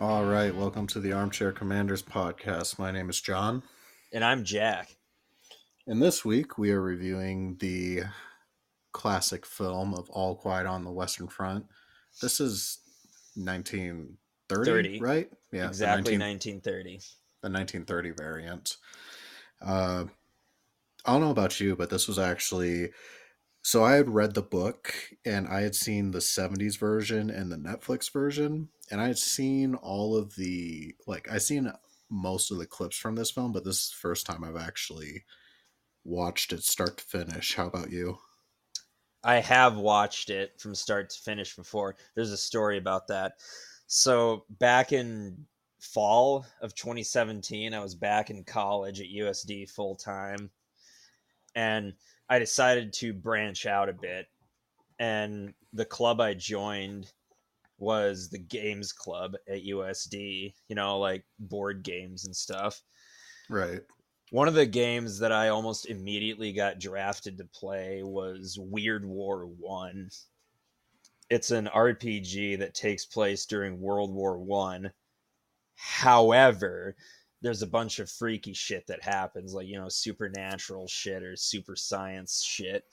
All right, welcome to the Armchair Commanders podcast. My name is Jon. And I'm Jack. And this week we are reviewing the classic film of All Quiet on the Western Front. This is 1930, 30. right? Yeah, exactly 19, 1930. The 1930 variant. Uh, I don't know about you, but this was actually so I had read the book and I had seen the 70s version and the Netflix version and I had seen all of the like I seen most of the clips from this film, but this is the first time I've actually watched it start to finish. How about you? I have watched it from start to finish before. There's a story about that. So back in fall of 2017, I was back in college at USD full time, and I decided to branch out a bit. And the club I joined was the games club at USD, you know, like board games and stuff. Right. One of the games that I almost immediately got drafted to play was Weird War 1. It's an RPG that takes place during World War 1. However, there's a bunch of freaky shit that happens like, you know, supernatural shit or super science shit.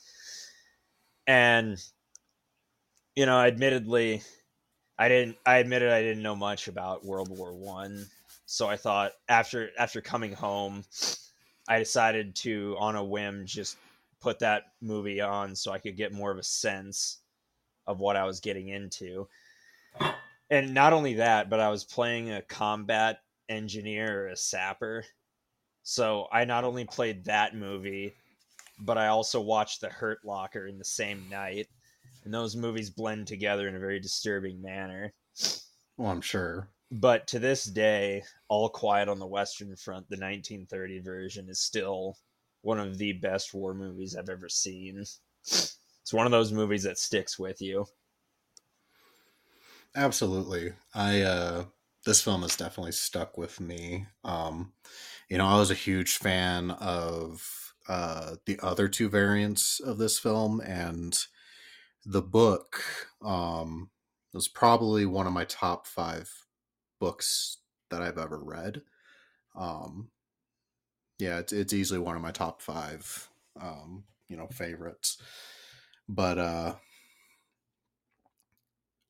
And you know, admittedly, I didn't. I admitted I didn't know much about World War One, so I thought after after coming home, I decided to on a whim just put that movie on so I could get more of a sense of what I was getting into. And not only that, but I was playing a combat engineer or a sapper. So I not only played that movie, but I also watched The Hurt Locker in the same night and those movies blend together in a very disturbing manner. Well, I'm sure. But to this day, All Quiet on the Western Front, the 1930 version, is still one of the best war movies I've ever seen. It's one of those movies that sticks with you. Absolutely. I uh this film has definitely stuck with me. Um you know, I was a huge fan of uh the other two variants of this film and the book um, was probably one of my top five books that I've ever read. Um, yeah, it's, it's easily one of my top five, um, you know, favorites. But uh,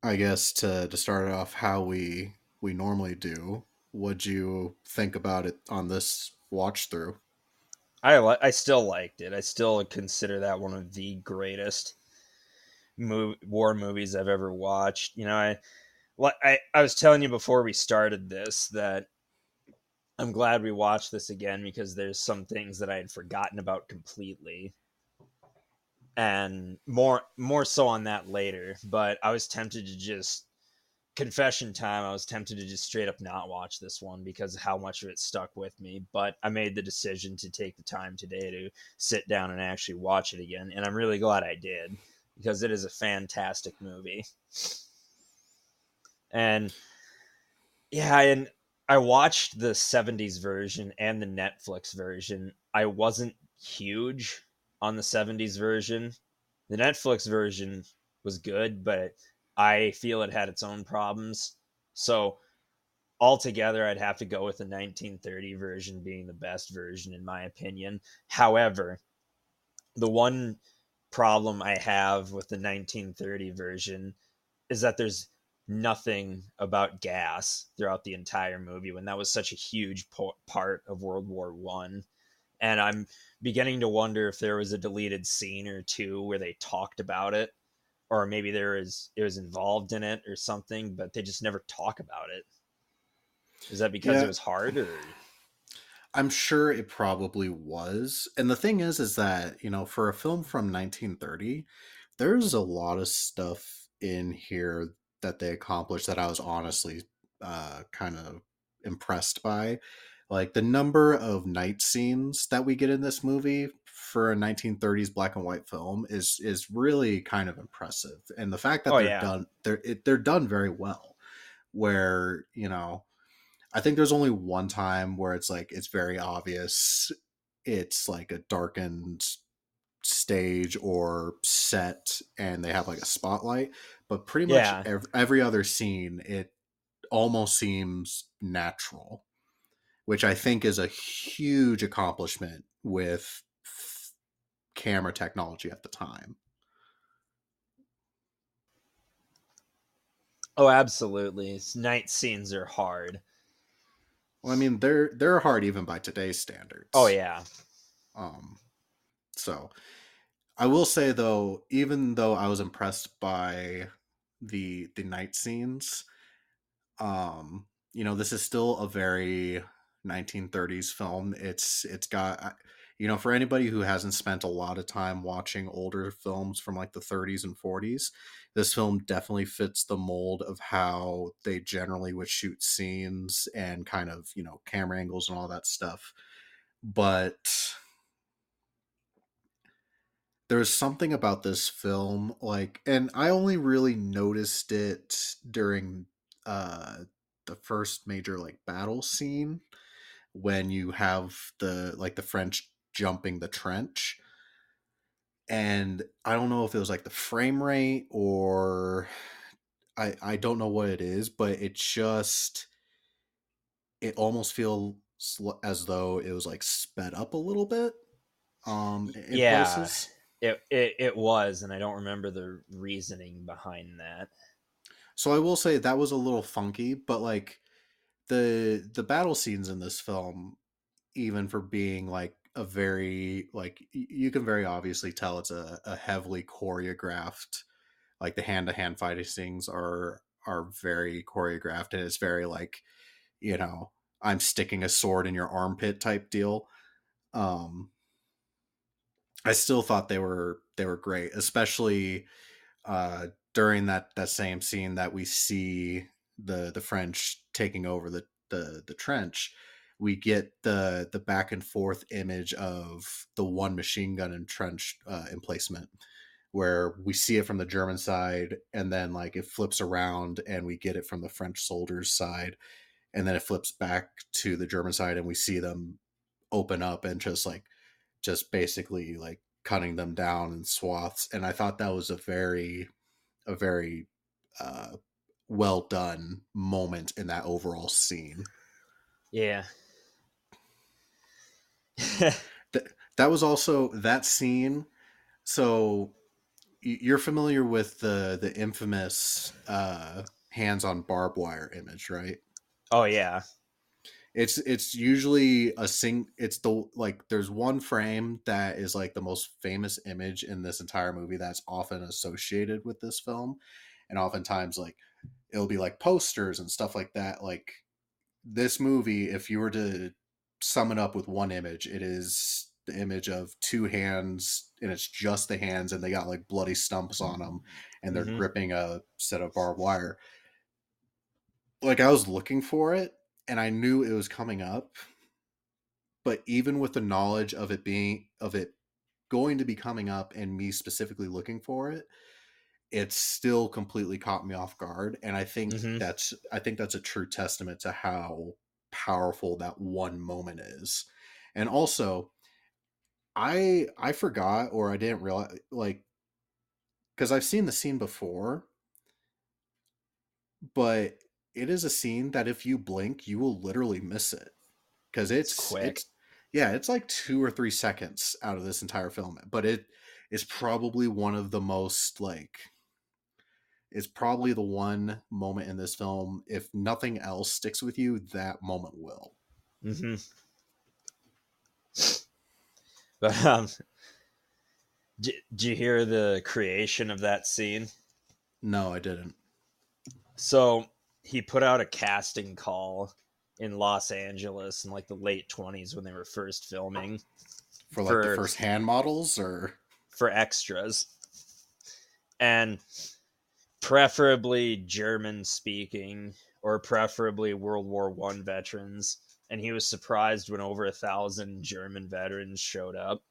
I guess to to start off how we we normally do, what'd you think about it on this watch through? I li- I still liked it. I still consider that one of the greatest movie, war movies I've ever watched. You know, I, I I was telling you before we started this that I'm glad we watched this again because there's some things that I had forgotten about completely. And more more so on that later, but I was tempted to just confession time, I was tempted to just straight up not watch this one because how much of it stuck with me. But I made the decision to take the time today to sit down and actually watch it again. And I'm really glad I did because it is a fantastic movie. And yeah, and I watched the 70s version and the Netflix version. I wasn't huge on the 70s version. The Netflix version was good, but I feel it had its own problems. So altogether, I'd have to go with the 1930 version being the best version, in my opinion. However, the one problem I have with the 1930 version is that there's nothing about gas throughout the entire movie when that was such a huge po- part of World War 1 and I'm beginning to wonder if there was a deleted scene or two where they talked about it or maybe there is it was involved in it or something but they just never talk about it is that because yeah. it was hard or I'm sure it probably was. And the thing is, is that, you know, for a film from 1930, there's a lot of stuff in here that they accomplished that I was honestly uh, kind of impressed by. Like the number of night scenes that we get in this movie for a 1930s black and white film is is really kind of impressive, and the fact that oh, they're yeah. done they're it, they're done very well. Where you know I think there's only one time where it's like it's very obvious it's like a darkened stage or set and they have like a spotlight but pretty much yeah. every, every, other scene it almost seems natural, which I think is a huge accomplishment with camera technology at the time. Oh, absolutely. Night scenes are hard. Well, I mean, they're they're hard even by today's standards. Oh yeah. Um, so I will say though, even though I was impressed by the the night scenes, um, you know, this is still a very 1930s film. It's it's got you know, for anybody who hasn't spent a lot of time watching older films from like the 30s and 40s, this film definitely fits the mold of how they generally would shoot scenes and kind of, you know, camera angles and all that stuff. But there's something about this film like and I only really noticed it during uh the first major like battle scene when you have the like the French jumping the trench. And I don't know if it was like the frame rate or I I don't know what it is, but it just it almost feels as though it was like sped up a little bit. Um yeah. Places. It, it it was and I don't remember the reasoning behind that. So I will say that was a little funky, but like the the battle scenes in this film even for being like a very like you can very obviously tell it's a, a heavily choreographed like the hand-to-hand fighting scenes are are very choreographed and it's very like you know i'm sticking a sword in your armpit type deal um i still thought they were they were great especially uh during that that same scene that we see the the french taking over the the the trench we get the the back and forth image of the one machine gun and trench uh, emplacement where we see it from the german side and then like it flips around and we get it from the french soldiers side and then it flips back to the german side and we see them open up and just like just basically like cutting them down in swaths and i thought that was a very a very uh well done moment in that overall scene. Yeah that, that was also that scene. So you're familiar with the the infamous uh, hands on barbed wire image, right? Oh yeah. It's it's usually a sing. It's the like there's one frame that is like the most famous image in this entire movie that's often associated with this film, and oftentimes like it'll be like posters and stuff like that. Like this movie, if you were to sum it up with one image, it is the image of two hands and it's just the hands and they got like bloody stumps on them and they're mm-hmm. gripping a set of barbed wire. Like I was looking for it and I knew it was coming up. But even with the knowledge of it being of it going to be coming up and me specifically looking for it, it still completely caught me off guard. And I think mm-hmm. that's I think that's a true testament to how powerful that one moment is. And also, I I forgot or I didn't realize like because I've seen the scene before, but it is a scene that if you blink, you will literally miss it because it's, it's quick. It's, yeah, it's like two or three seconds out of this entire film, but it is probably one of the most like is probably the one moment in this film. If nothing else sticks with you, that moment will. Mm-hmm. But um, did, did you hear the creation of that scene? No, I didn't. So he put out a casting call in Los Angeles in like the late twenties when they were first filming. For like for, the first hand models or for extras. And preferably German speaking or preferably World War One veterans. And he was surprised when over a thousand German veterans showed up.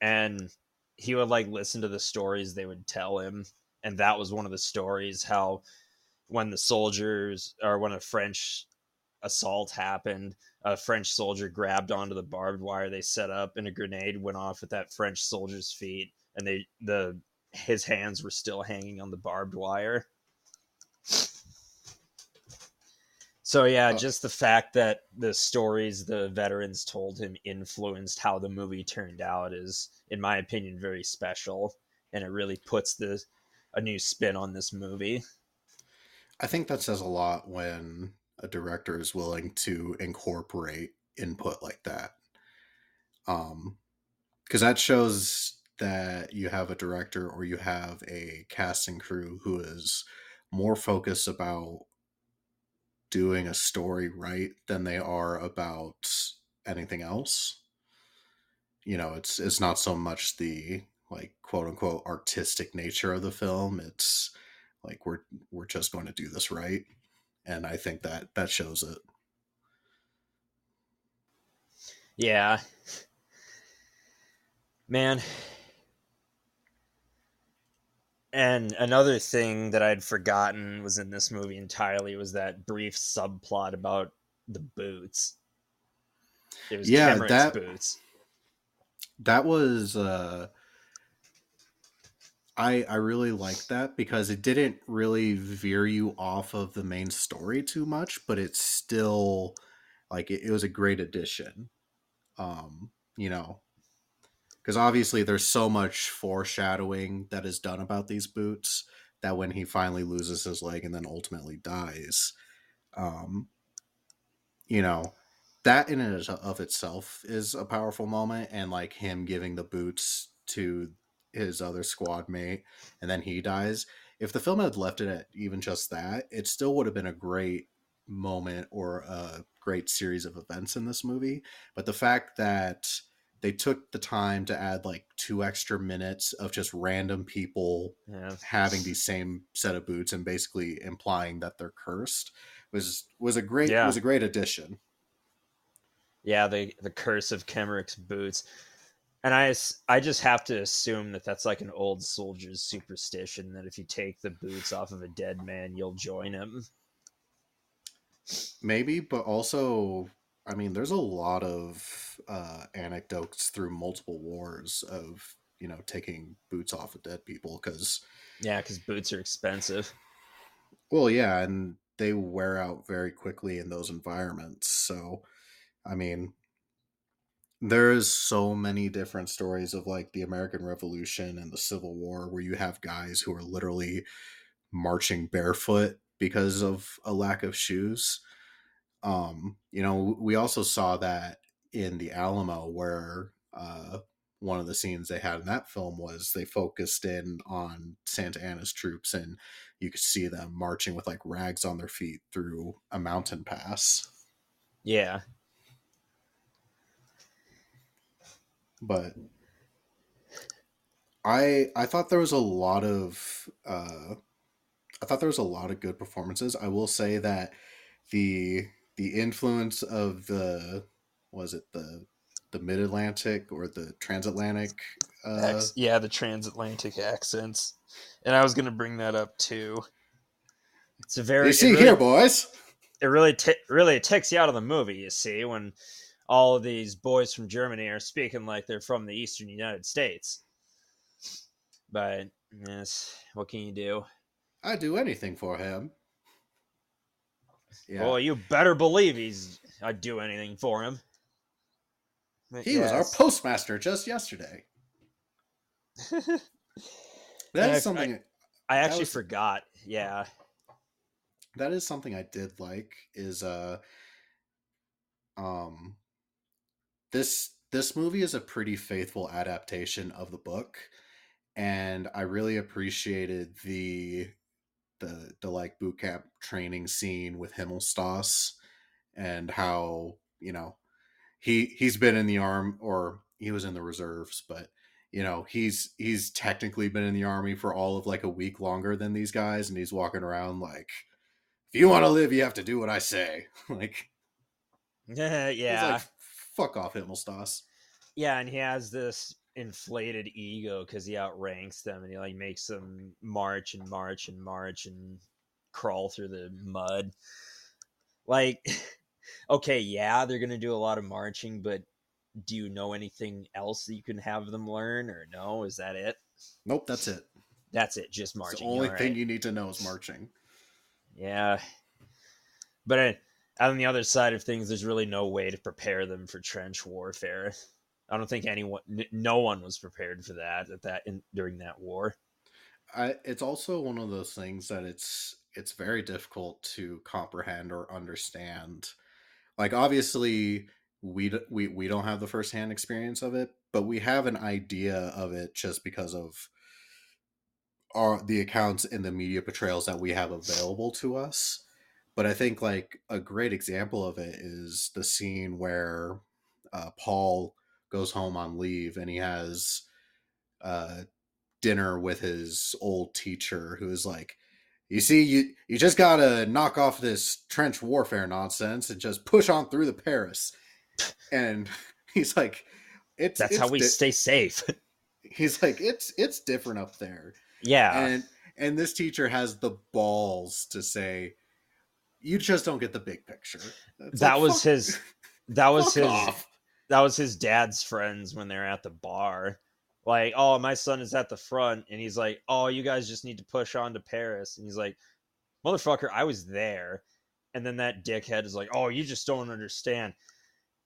And he would like listen to the stories they would tell him. And that was one of the stories how when the soldiers or when a French assault happened, a French soldier grabbed onto the barbed wire they set up and a grenade went off at that French soldier's feet and they the his hands were still hanging on the barbed wire. So yeah, uh, just the fact that the stories the veterans told him influenced how the movie turned out is, in my opinion, very special, and it really puts the a new spin on this movie. I think that says a lot when a director is willing to incorporate input like that. Um, because that shows that you have a director or you have a casting crew who is more focused about doing a story right than they are about anything else. You know, it's it's not so much the like quote unquote artistic nature of the film. It's like we're we're just going to do this right. And I think that that shows it. Yeah. Man, and another thing that I'd forgotten was in this movie entirely was that brief subplot about the boots. It was yeah, that boots. That was uh I I really liked that because it didn't really veer you off of the main story too much, but it's still like it, it was a great addition. Um, you know, because obviously there's so much foreshadowing that is done about these boots that when he finally loses his leg and then ultimately dies um you know that in and of itself is a powerful moment and like him giving the boots to his other squad mate and then he dies. If the film had left it at even just that it still would have been a great moment or a great series of events in this movie. But the fact that they took the time to add like two extra minutes of just random people yeah. having these same set of boots and basically implying that they're cursed was was a great yeah. was a great addition. Yeah, the the curse of Kemmerich's boots. And I, I just have to assume that that's like an old soldier's superstition that if you take the boots off of a dead man, you'll join him. Maybe, but also I mean, there's a lot of uh, anecdotes through multiple wars of you know taking boots off of dead people because yeah, because boots are expensive. Well, yeah, and they wear out very quickly in those environments. So, I mean, there's so many different stories of like the American Revolution and the Civil War where you have guys who are literally marching barefoot because of a lack of shoes. Um, you know, we also saw that in the Alamo where uh, one of the scenes they had in that film was they focused in on Santa Anna's troops and you could see them marching with like rags on their feet through a mountain pass. Yeah. But I I thought there was a lot of uh I thought there was a lot of good performances. I will say that the the influence of the was it the the mid Atlantic or the transatlantic? Uh... yeah, the transatlantic accents, and I was going to bring that up too. It's a very you see really, here, boys. It really t- really takes you out of the movie. You see when all of these boys from Germany are speaking like they're from the eastern United States. But yes, what can you do? I'd do anything for him. Yeah. Well, you better believe he's. I'd do anything for him. But he yes. was our postmaster just yesterday. that is something. I, I actually was, forgot. Yeah. That is something I did like. Is uh, um, this this movie is a pretty faithful adaptation of the book, and I really appreciated the the the like boot camp training scene with Himmelstoss and how you know he he's been in the arm or he was in the reserves but you know he's he's technically been in the army for all of like a week longer than these guys and he's walking around like if you want to live you have to do what i say. Like yeah. yeah like, fuck off Himmelstoss. Yeah and he has this inflated ego because he outranks them and he like makes them march and march and march and crawl through the mud. Like, okay, yeah, they're gonna do a lot of marching, but do you know anything else that you can have them learn, or no? Is that it? Nope, that's it. That's it. Just marching. the only All thing right. you need to know is marching. Yeah, but uh, on the other side of things, there's really no way to prepare them for trench warfare. I don't think anyone, no one was prepared for that at that in, during that war. I, it's also one of those things that it's it's very difficult to comprehend or understand. Like obviously, we we we don't have the firsthand experience of it, but we have an idea of it just because of our the accounts and the media portrayals that we have available to us. But I think like a great example of it is the scene where uh, Paul goes home on leave and he has uh, dinner with his old teacher who is like, you see, you you just gotta knock off this trench warfare nonsense and just push on through the Paris. And he's like, "It's that's it's how we di- stay safe." he's like, "It's it's different up there." Yeah, and and this teacher has the balls to say, "You just don't get the big picture." That like, was his. That was his. Off. That was his dad's friends when they're at the bar like, oh, my son is at the front, and he's like, oh, you guys just need to push on to Paris, and he's like, motherfucker, I was there, and then that dickhead is like, oh, you just don't understand.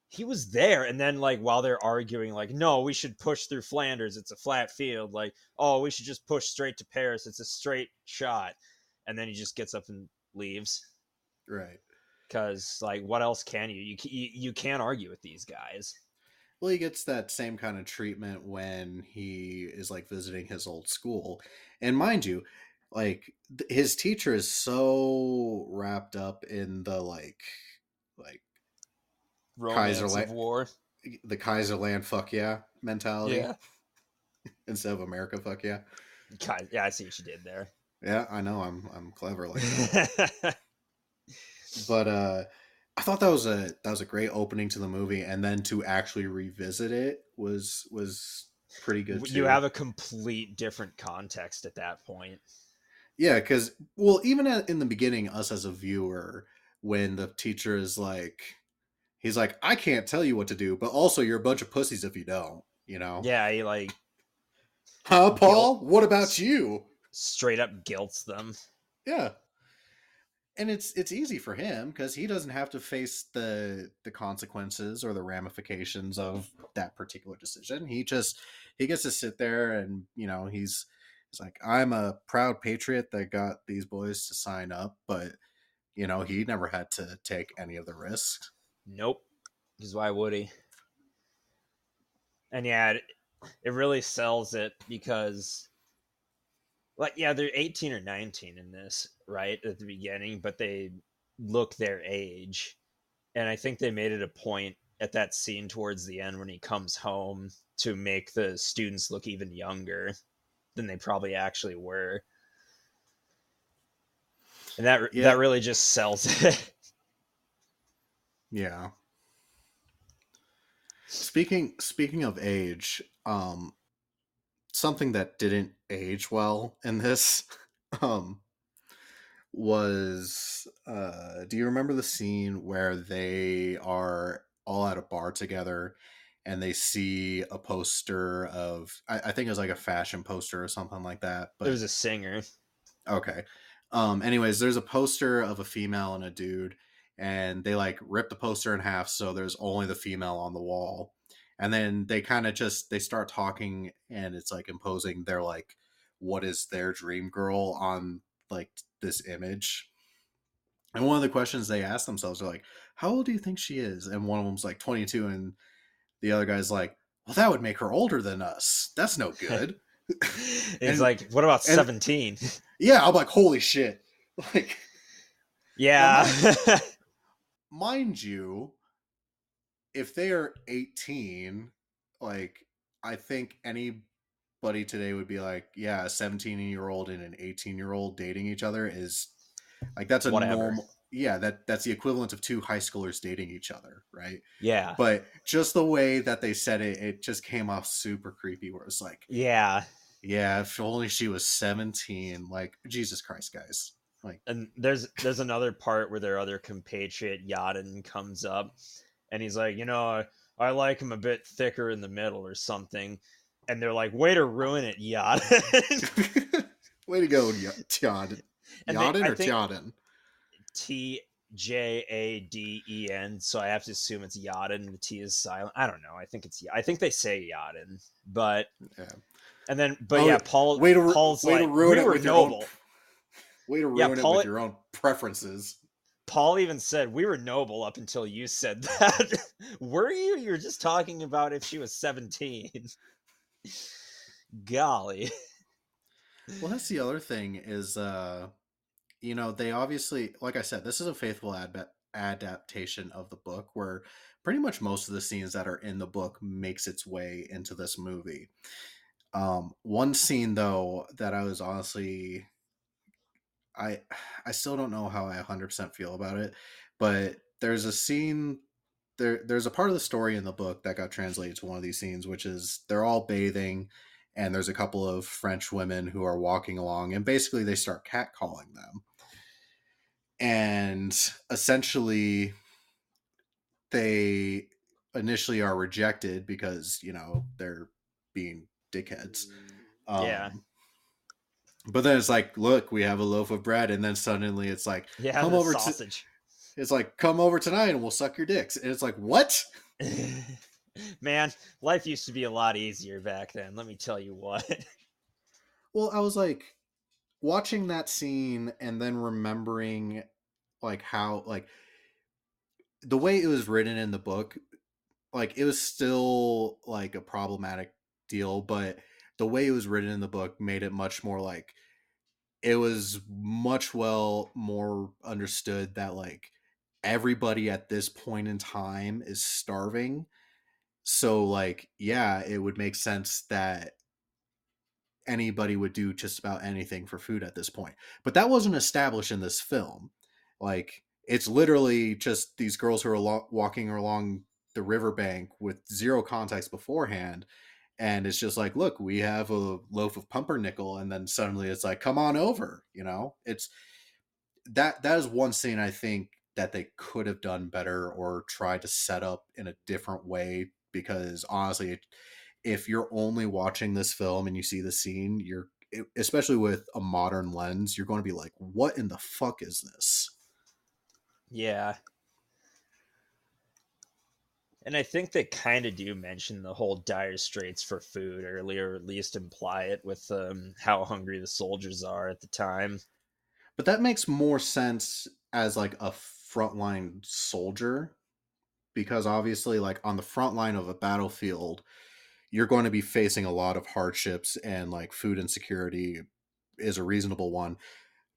He was there, and then like while they're arguing, like, no, we should push through Flanders, it's a flat field. Like, oh, we should just push straight to Paris, it's a straight shot, and then he just gets up and leaves. Right. Because like, what else can you? You you, can't argue with these guys. Well, he gets that same kind of treatment when he is like visiting his old school. And mind you, like his teacher is so wrapped up in the like like Romance Kaiserland war. The Kaiserland fuck yeah mentality. Yeah. Instead of America fuck yeah. Yeah, I see what you did there. Yeah, I know I'm I'm clever like that. but uh I thought that was a that was a great opening to the movie, and then to actually revisit it was was pretty good. Too. You have a complete different context at that point. Yeah, because well, even at, in the beginning, us as a viewer, when the teacher is like, he's like, I can't tell you what to do, but also you're a bunch of pussies if you don't. You know? Yeah, he like, huh, Paul? Guilt, what about you? Straight up guilts them. Yeah, and it's it's easy for him because he doesn't have to face the the consequences or the ramifications of that particular decision. He just he gets to sit there and you know he's he's like i'm a proud patriot that got these boys to sign up but you know he never had to take any of the risks. Nope. Because why would he? And yeah it, it really sells it because like yeah they're 18 or 19 in this right at the beginning but they look their age and i think they made it a point at that scene towards the end when he comes home to make the students look even younger than they probably actually were. And that yeah. that really just sells it. Yeah. Speaking speaking of age um something that didn't age well in this um was uh do you remember the scene where they are all at a bar together and they see a poster of I, I think it was like a fashion poster or something like that but it was a singer. Okay. Um anyways there's a poster of a female and a dude and they like rip the poster in half so there's only the female on the wall and then they kind of just they start talking and it's like imposing their like what is their dream girl on like this image. And one of the questions they ask themselves are like how old do you think she is? And one of them's like 22 and the other guy's like well that would make her older than us. That's no good. He's like what about 17 yeah i'm like holy shit. Like yeah. mind you if they are 18 like i think anybody today would be like yeah a 17 year old and an 18 year old dating each other is like that's a Whatever. normal yeah that that's the equivalent of two high schoolers dating each other right yeah but just the way that they said it it just came off super creepy where it's like yeah yeah if only she was 17 like jesus christ guys like and there's there's another part where their other compatriot Yadin comes up and he's like, you know, I, I like him a bit thicker in the middle or something. And they're like, way to ruin it, Yadin. way to go, Tjodin. Yadin or Tjodin? T J A D E N, so I have to assume it's Yaden. And the T is silent. I don't know. I think it's I think they say Yaden, but Yeah. and then but Oh, yeah, Paul Way to Paul's way like to ruin we it were with your noble. own. Way to ruin Yeah, it with your own preferences. Paul even said we were noble up until you said that. were you? You were just talking about if she was seventeen. Golly. Well, that's the other thing is, uh, you know, they obviously, like I said, this is a faithful ad- adaptation of the book where pretty much most of the scenes that are in the book makes its way into this movie. Um, one scene though that I was honestly, I, I still don't know how I 100% feel about it, but there's a scene there there's a part of the story in the book that got translated to one of these scenes which is they're all bathing and there's a couple of French women who are walking along, and basically they start catcalling them. And essentially, they initially are rejected because you know they're being dickheads. Um, Yeah. But then it's like, look, we have a loaf of bread, and then suddenly it's like, Yeah, Come over to- sausage. It's like, come over tonight and we'll suck your dicks. And it's like, what? Man, life used to be a lot easier back then. Let me tell you what. Well, I was like watching that scene and then remembering like how like the way it was written in the book, like it was still like a problematic deal, but the way it was written in the book made it much more like it was much well more understood that like everybody at this point in time is starving. So like yeah, it would make sense that anybody would do just about anything for food at this point. But that wasn't established in this film. Like it's literally just these girls who are lo- walking along the riverbank with zero context beforehand and it's just like look we have a loaf of pumpernickel and then suddenly it's like come on over you know it's that that is one scene i think that they could have done better or tried to set up in a different way because honestly if you're only watching this film and you see the scene you're especially with a modern lens you're going to be like what in the fuck is this yeah. And I think they kind of do mention the whole dire straits for food earlier, or at least imply it with um, how hungry the soldiers are at the time. but that makes more sense as like a frontline soldier because obviously like on the front line of a battlefield you're going to be facing a lot of hardships and like food insecurity is a reasonable one.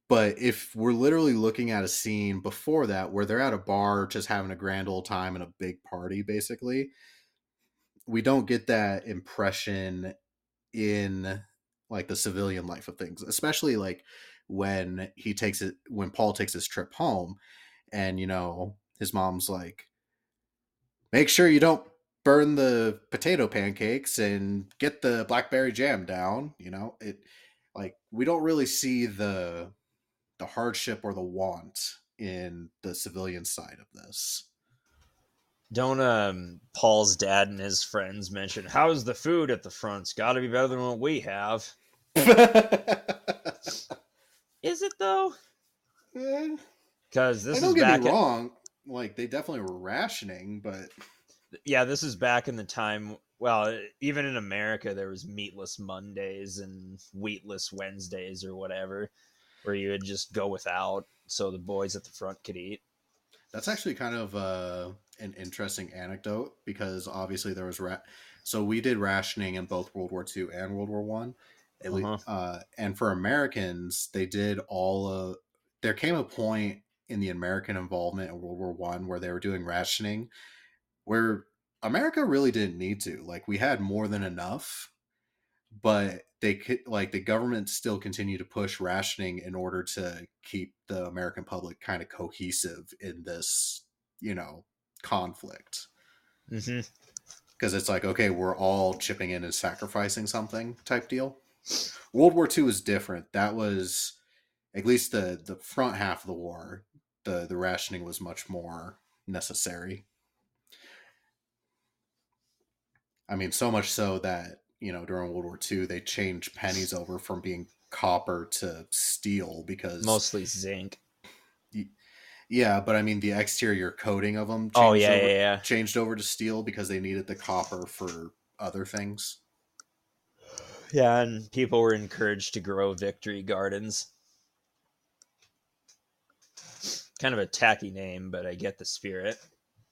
But if we're literally looking at a scene before that where they're at a bar just having a grand old time and a big party basically we don't get that impression in like the civilian life of things especially like when he takes it when paul takes his trip home and you know his mom's like make sure you don't burn the potato pancakes and get the blackberry jam down you know it like we don't really see the the hardship or the want in the civilian side of this Don't um Paul's dad and his friends mention how's the food at the front? It's got to be better than what we have. Is it though? Eh, Because this don't is get back. me At, wrong like they definitely were rationing but yeah, this is back in the time. Well, even in America, there was meatless Mondays and wheatless Wednesdays or whatever, where you would just go without, so the boys at the front could eat. That's actually kind of uh, an interesting anecdote because obviously there was ra- so we did rationing in both World War II and World War One, Uh-huh. uh, and for Americans, they did all of. There came a point in the American involvement in World War One where they were doing rationing, where America really didn't need to. Like we had more than enough, but they could like the government still continued to push rationing in order to keep the American public kind of cohesive in this, you know, conflict. Mm-hmm. Because it's like, okay, we're all chipping in and sacrificing something type deal. World War II is different. That was at least the the front half of the war. The the rationing was much more necessary. I mean, so much so that you know during World War II they changed pennies over from being copper to steel because Mostly zinc. Yeah, but I mean the exterior coating of them. Oh yeah, over, yeah, yeah. Changed over to steel because they needed the copper for other things. Yeah, and people were encouraged to grow victory gardens. Kind of a tacky name, but I get the spirit.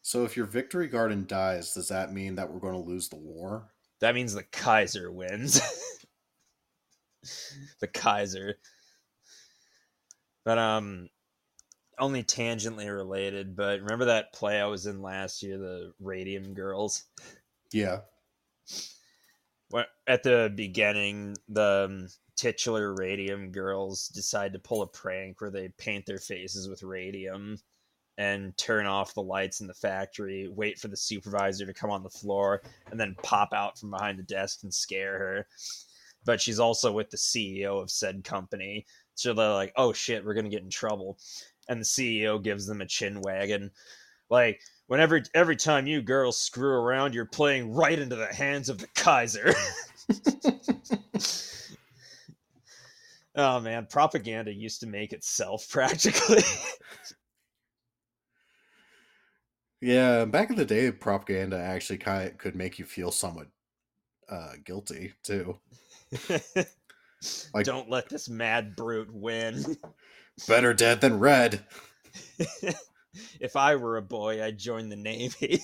So if your victory garden dies, does that mean that we're going to lose the war? That means the Kaiser wins. the Kaiser. But um only tangentially related, but remember that play I was in last year, the Radium Girls? Yeah. At the beginning, the um, titular Radium Girls decide to pull a prank where they paint their faces with radium and turn off the lights in the factory, wait for the supervisor to come on the floor, and then pop out from behind the desk and scare her. But she's also with the CEO of said company. So they're like, oh shit, we're going to get in trouble. And the CEO gives them a chin wagon. Like, whenever every time you girls screw around, you're playing right into the hands of the Kaiser. oh man, propaganda used to make itself practically. Yeah, back in the day, propaganda actually kind of could make you feel somewhat uh, guilty too. like, don't let this mad brute win. Better dead than red. if I were a boy, I'd join the navy.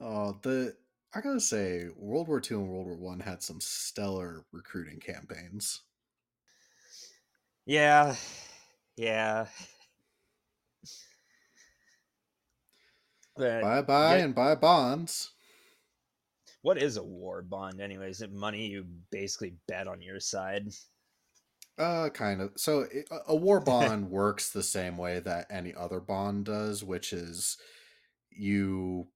oh, the I gotta say, World War II and World War One had some stellar recruiting campaigns. Yeah, yeah. Bye bye and buy bonds. What is a war bond, anyways? Is it money you basically bet on your side? Uh, kind of. So a war bond works the same way that any other bond does, which is you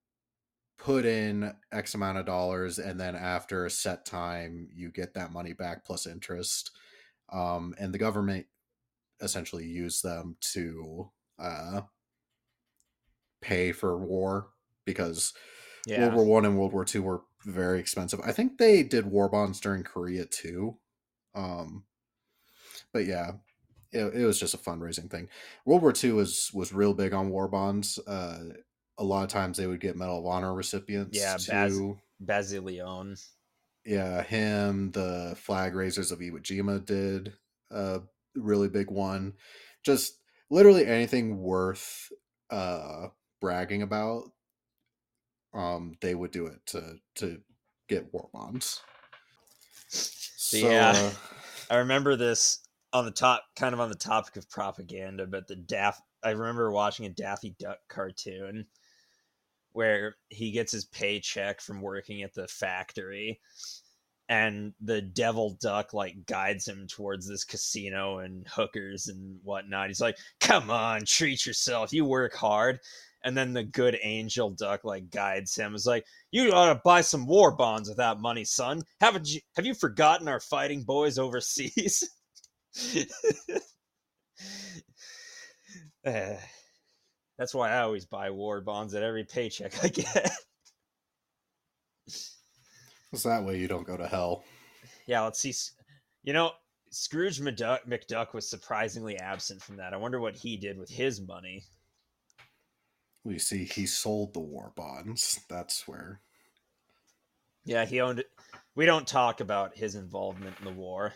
put in X amount of dollars, and then after a set time, you get that money back plus interest. Um, and the government essentially use them to uh, pay for war because yeah. World War One and World War Two were very expensive. I think they did war bonds during Korea too. Um, but yeah, it, it was just a fundraising thing. World War II was was real big on war bonds. Uh, a lot of times they would get Medal of Honor recipients. Yeah. Baz-. Yeah, him. The flag raisers of Iwo Jima did a really big one. Just literally anything worth uh bragging about, um, they would do it to to get war bonds. So, yeah, uh, I remember this on the top, kind of on the topic of propaganda, but the Daff. I remember watching a Daffy Duck cartoon where he gets his paycheck from working at the factory and the devil duck like guides him towards this casino and hookers and whatnot. He's like, "Come on, treat yourself. You work hard." And then the good angel duck like guides him. Is like, "You ought to buy some war bonds with that money, son. Haven't you? Have you forgotten our fighting boys overseas?" uh, that's why I always buy war bonds at every paycheck I get. So that way you don't go to hell. Yeah, let's see. You know, Scrooge McDuck, McDuck was surprisingly absent from that. I wonder what he did with his money. We see he sold the war bonds. That's where. Yeah, he owned it. We don't talk about his involvement in the war.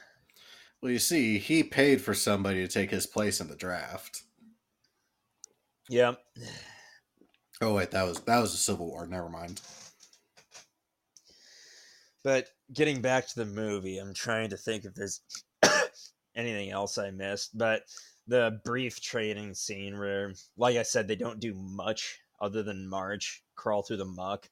Well, you see, he paid for somebody to take his place in the draft. Yeah. Oh wait, that was that was a civil war. Never mind. But getting back to the movie, I'm trying to think if there's anything else I missed. But the brief training scene where, like I said, they don't do much other than march, crawl through the muck,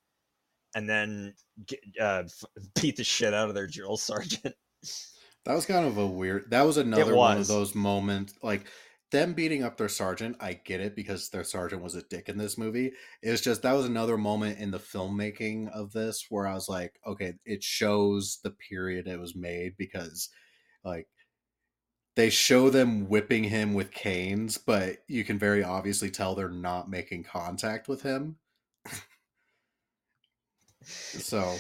and then get, uh, beat the shit out of their drill sergeant. That was kind of a weird. That was another was. one of those moments. Like them beating up their sergeant, I get it because their sergeant was a dick in this movie. It's just that was another moment in the filmmaking of this where I was like, okay, it shows the period it was made because like they show them whipping him with canes, but you can very obviously tell they're not making contact with him. so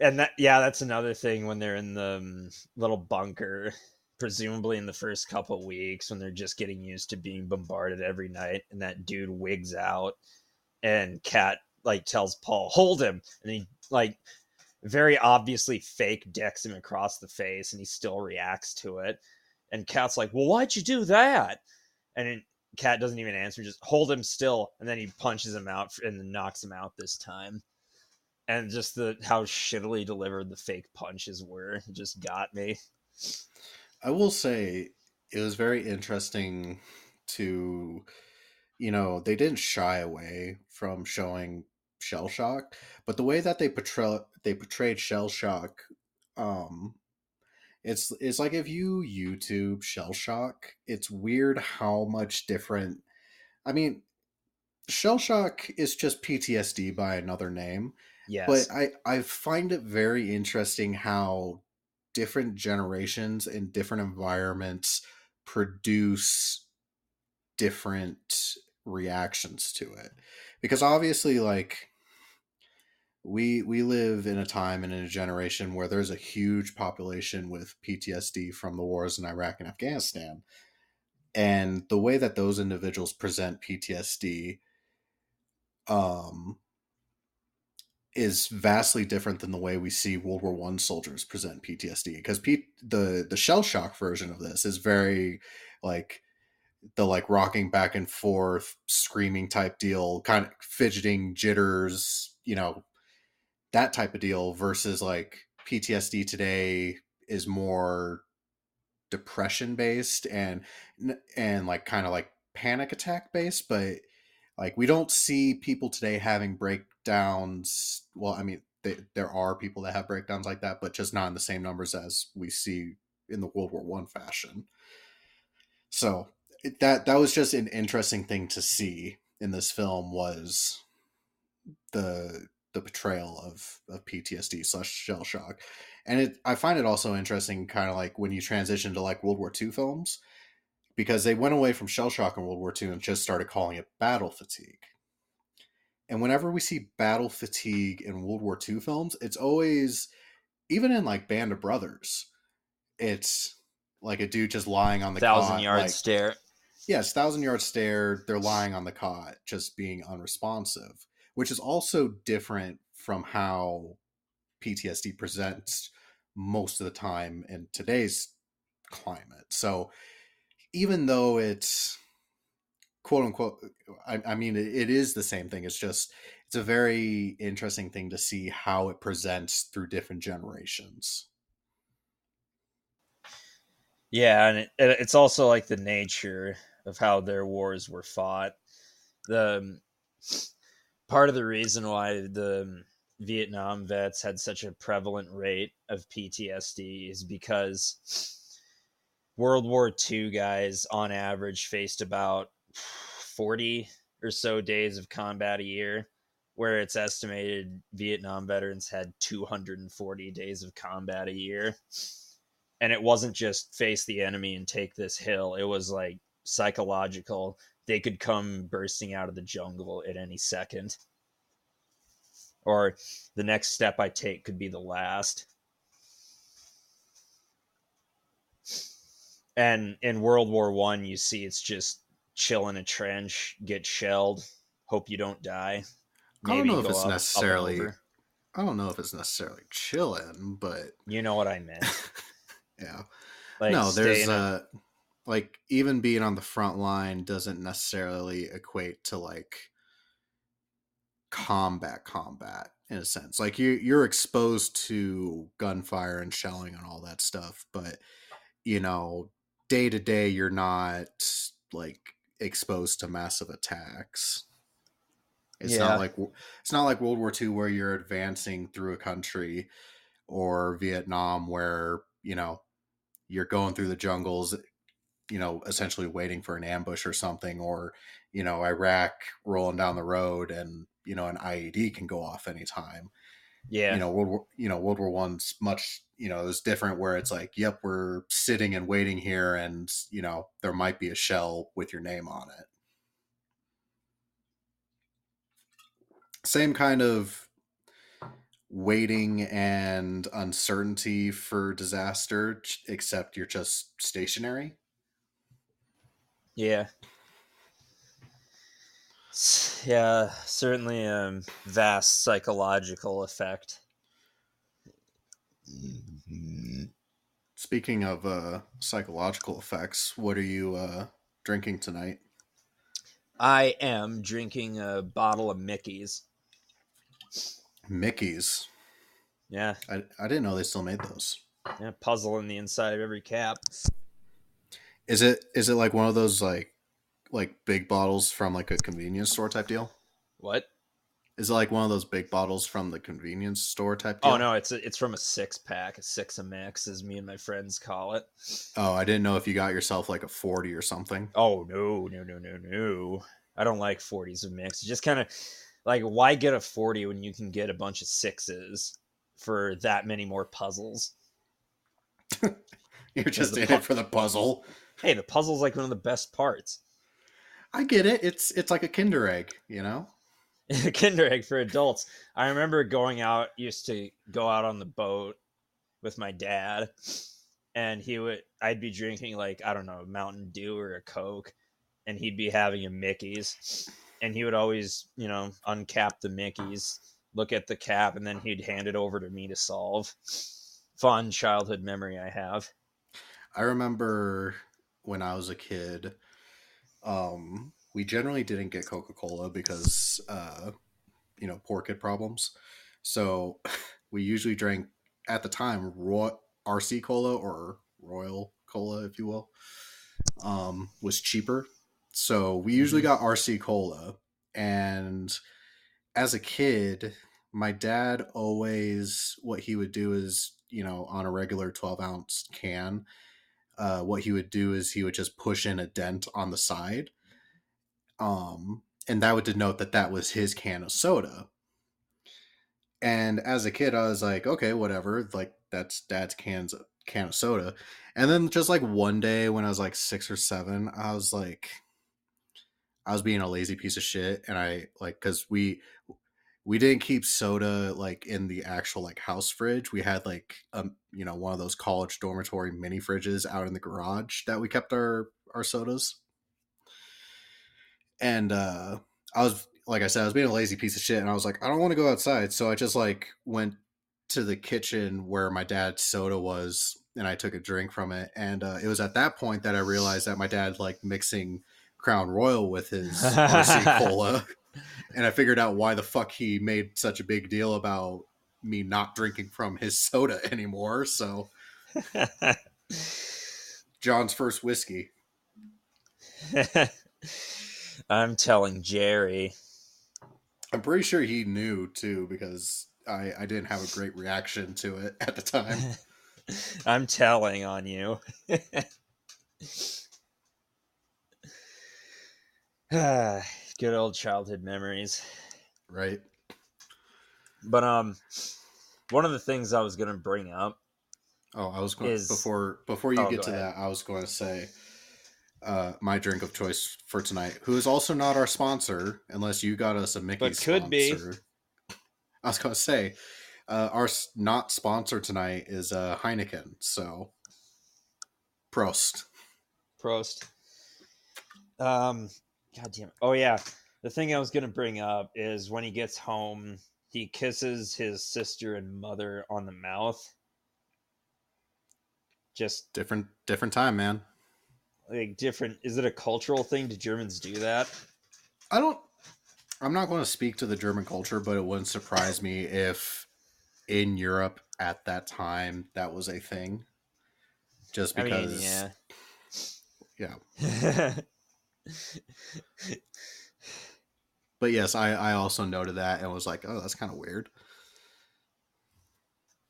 and that yeah, that's another thing when they're in the um, little bunker presumably in the first couple weeks when they're just getting used to being bombarded every night and that dude wigs out and Kat like tells paul hold him and he like very obviously fake decks him across the face and he still reacts to it. And Kat's like well why'd you do that? And Kat doesn't even answer just hold him still and then he punches him out and knocks him out this time and just the how shittily delivered the fake punches were just got me I will say it was very interesting to, you know, they didn't shy away from showing shell shock, but the way that they portray they portrayed shell shock, um, it's it's like if you YouTube shell shock, it's weird how much different. I mean, shell shock is just PTSD by another name. Yes But I, I find it very interesting how different generations and different environments produce different reactions to it. Because obviously, like we we live in a time and in a generation where there's a huge population with PTSD from the wars in Iraq and Afghanistan. And the way that those individuals present PTSD um is vastly different than the way we see World War One soldiers present PTSD. Because P- the the shell shock version of this is very like the like rocking back and forth, screaming type deal, kind of fidgeting, jitters, you know, that type of deal. Versus like PTSD today is more depression based and and like kind of like panic attack based, but like we don't see people today having breakdowns well i mean they, there are people that have breakdowns like that but just not in the same numbers as we see in the world war one fashion. So it, that that was just an interesting thing to see in this film was the the portrayal of of ptsd slash shell shock. And it i find it also interesting kind of like when you transition to like world war Two films because they went away from shell shock in World War II and just started calling it battle fatigue. And whenever we see battle fatigue in World War II films, it's always, even in like Band of Brothers, it's like a dude just lying on the thousand cot, yard like, stare Yes, thousand yard stare. They're lying on the cot, just being unresponsive, which is also different from how PTSD presents most of the time in today's climate. So even though it's quote unquote i, I mean it, it is the same thing it's just it's a very interesting thing to see how it presents through different generations Yeah, and it, it's also like the nature of how their wars were fought. The um, part of the reason why the Vietnam vets had such a prevalent rate of PTSD is because World War II guys on average faced about 40 or so days of combat a year, where it's estimated Vietnam veterans had 240 days of combat a year. And it wasn't just face the enemy and take this hill. It was like psychological. They could come bursting out of the jungle at any second. Or the next step i take could be the last and in world war one you see it's just chill in a trench get shelled hope you don't die. I don't know if it's up- up necessarily- over. i don't know if it's necessarily chilling but you know what i meant. Yeah. Like no there's a- a like even being on the front line doesn't necessarily equate to like combat combat in a sense. Like you you're exposed to gunfire and shelling and all that stuff but you know day to day you're not like exposed to massive attacks. It's Yeah. not like it's not like world war ii where you're advancing through a country or vietnam where you know you're going through the jungles you know essentially waiting for an ambush or something or you know iraq rolling down the road and you know an ied can go off anytime. Yeah. you know world war you know world war one's much you know it's different where it's like yep we're sitting and waiting here and you know there might be a shell with your name on it same kind of waiting and uncertainty for disaster, except you're just stationary. Yeah. Yeah, certainly a vast psychological effect. Mm. Speaking of uh, psychological effects, what are you uh, drinking tonight? I am drinking a bottle of Mickey's. Mickey's. Yeah. I, I didn't know they still made those. Yeah, puzzle in the inside of every cap. Is it is it like one of those like like big bottles from like a convenience store type deal? What? Is it like one of those big bottles from the convenience store type oh, deal? Oh no, it's a, it's from a six pack, a six a mix, as me and my friends call it. Oh, I didn't know if you got yourself like a forty or something. Oh no, no, no, no, no. I don't like forties of mix. Just kind of like why get a 40 when you can get a bunch of sixes for that many more puzzles you're just in pu- it for the puzzle hey the puzzle's like one of the best parts i get it it's it's like a kinder egg you know kinder egg for adults i remember going out used to go out on the boat with my dad and he would i'd be drinking like i don't know mountain dew or a coke and he'd be having a mickey's and he would always, you know, uncap the Mickey's, look at the cap, and then he'd hand it over to me to solve. Fun childhood memory I have. I remember when I was a kid, um, we generally didn't get Coca Cola because, uh, you know, poor kid problems. So we usually drank at the time raw RC Cola or Royal Cola, if you will, um, was cheaper so we usually mm-hmm. got RC Cola. And as a kid, my dad always, what he would do is, you know, on a regular 12 ounce can, uh, what he would do is he would just push in a dent on the side. Um, and that would denote that that was his can of soda. And as a kid, I was like, okay, whatever. Like that's dad's cans can of soda. And then just like one day when I was like six or seven, I was like, I was being a lazy piece of shit, and I like because we we didn't keep soda like in the actual like house fridge. We had like um you know one of those college dormitory mini fridges out in the garage that we kept our our sodas. And uh I was like I said, I was being a lazy piece of shit, and I was like, I don't want to go outside, so I just like went to the kitchen where my dad's soda was, and I took a drink from it. And uh, it was at that point that I realized that my dad liked mixing Crown Royal with his RC Cola. And I figured out why the fuck he made such a big deal about me not drinking from his soda anymore. So, Jon's first whiskey. I'm telling Jerry. I'm pretty sure he knew too because I, I didn't have a great reaction to it at the time. I'm telling on you. Good old childhood memories. Right. But um one of the things I was going to bring up Oh, I was going is, before before you oh, get to ahead. that, I was going to say uh my drink of choice for tonight, who is also not our sponsor unless you got us a Mickey but could sponsor. be. I was to say uh our not sponsor tonight is uh Heineken, so Prost. Prost. Um God damn it. Oh yeah. The thing I was gonna bring up is when he gets home, he kisses his sister and mother on the mouth. Just different different time, man. Like different is it a cultural thing? Do Germans do that? I don't I'm not going to speak to the German culture, but it wouldn't surprise me if in Europe at that time that was a thing. Just because I mean, yeah. Yeah. but yes, I, I also noted that and was like, oh, that's kind of weird.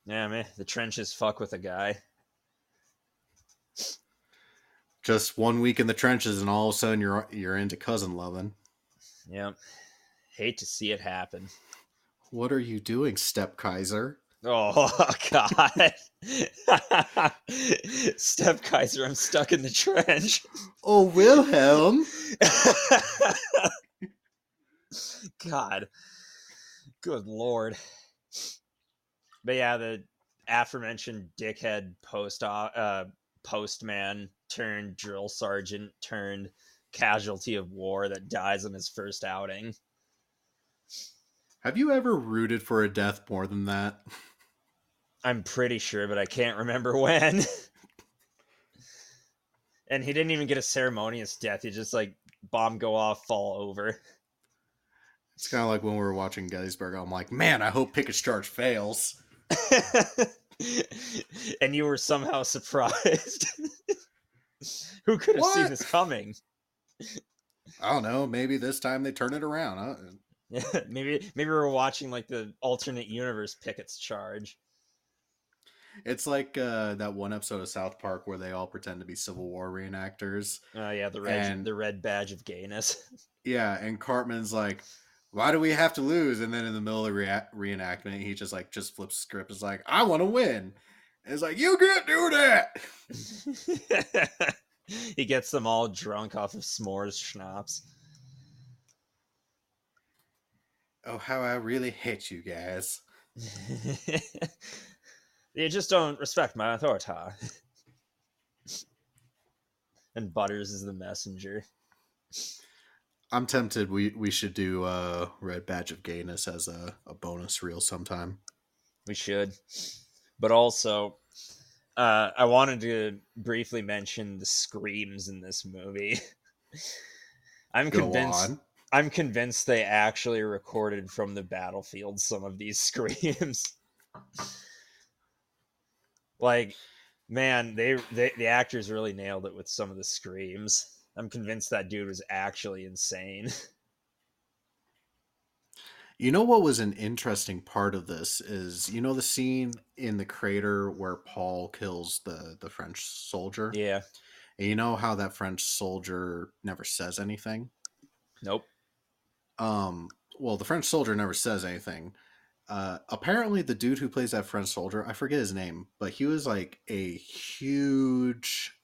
Yeah, man, the trenches fuck with a guy. Just one week in the trenches, and all of a sudden you're you're into cousin loving. Yep, hate to see it happen. What are you doing, Step Kaiser? Oh God, Step Kaiser, I'm stuck in the trench. Oh Wilhelm. God, good lord. but yeah, the aforementioned dickhead post uh, postman turned drill sergeant turned casualty of war that dies in his first outing. Have you ever rooted for a death more than that? I'm pretty sure, but I can't remember when. and he didn't even get a ceremonious death. He just like bomb go off, fall over. It's kind of like when we were watching Gettysburg. I'm like, man, I hope Pickett's charge fails. and you were somehow surprised. Who could have what? seen this coming? I don't know. Maybe this time they turn it around. Yeah, maybe maybe we're watching like the alternate universe Pickett's charge. It's like uh, that one episode of South Park where they all pretend to be Civil War reenactors. Oh uh, yeah, the red and, the red badge of gayness. Yeah, and Cartman's like, "Why do we have to lose?" And then in the middle of the rea- reenactment, he just like just flips script. Is like, "I want to win." And it's like, "You can't do that." he gets them all drunk off of s'mores schnapps. Oh, how I really hate you guys. You just don't respect my authority. and Butters is the messenger. I'm tempted. We we should do a red badge of gayness as a, a bonus reel sometime. We should, but also, uh, I wanted to briefly mention the screams in this movie. I'm Go convinced. On. I'm convinced they actually recorded from the battlefield some of these screams like man they, they the actors really nailed it with some of the screams i'm convinced that dude was actually insane you know what was an interesting part of this is you know the scene in the crater where paul kills the the french soldier? Yeah. And you know how that french soldier never says anything? Nope. Um well the french soldier never says anything. Uh, apparently the dude who plays that French soldier, I forget his name, but he was like a huge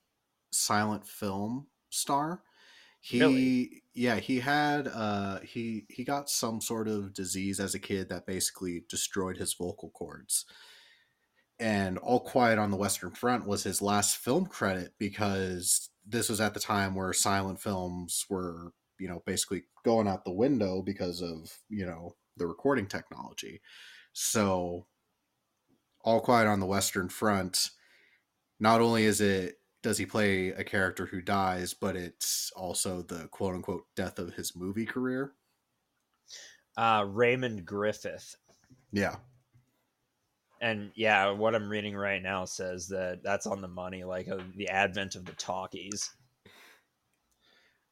silent film star. He really? yeah, he had uh he he got some sort of disease as a kid that basically destroyed his vocal cords. And All Quiet on the Western Front was his last film credit because this was at the time where silent films were, you know, basically going out the window because of, you know, the recording technology. So, All Quiet on the Western Front, not only is it does he play a character who dies, but it's also the quote unquote death of his movie career. Uh, Raymond Griffith. Yeah. And yeah, what I'm reading right now says that that's on the money, like uh, the advent of the talkies.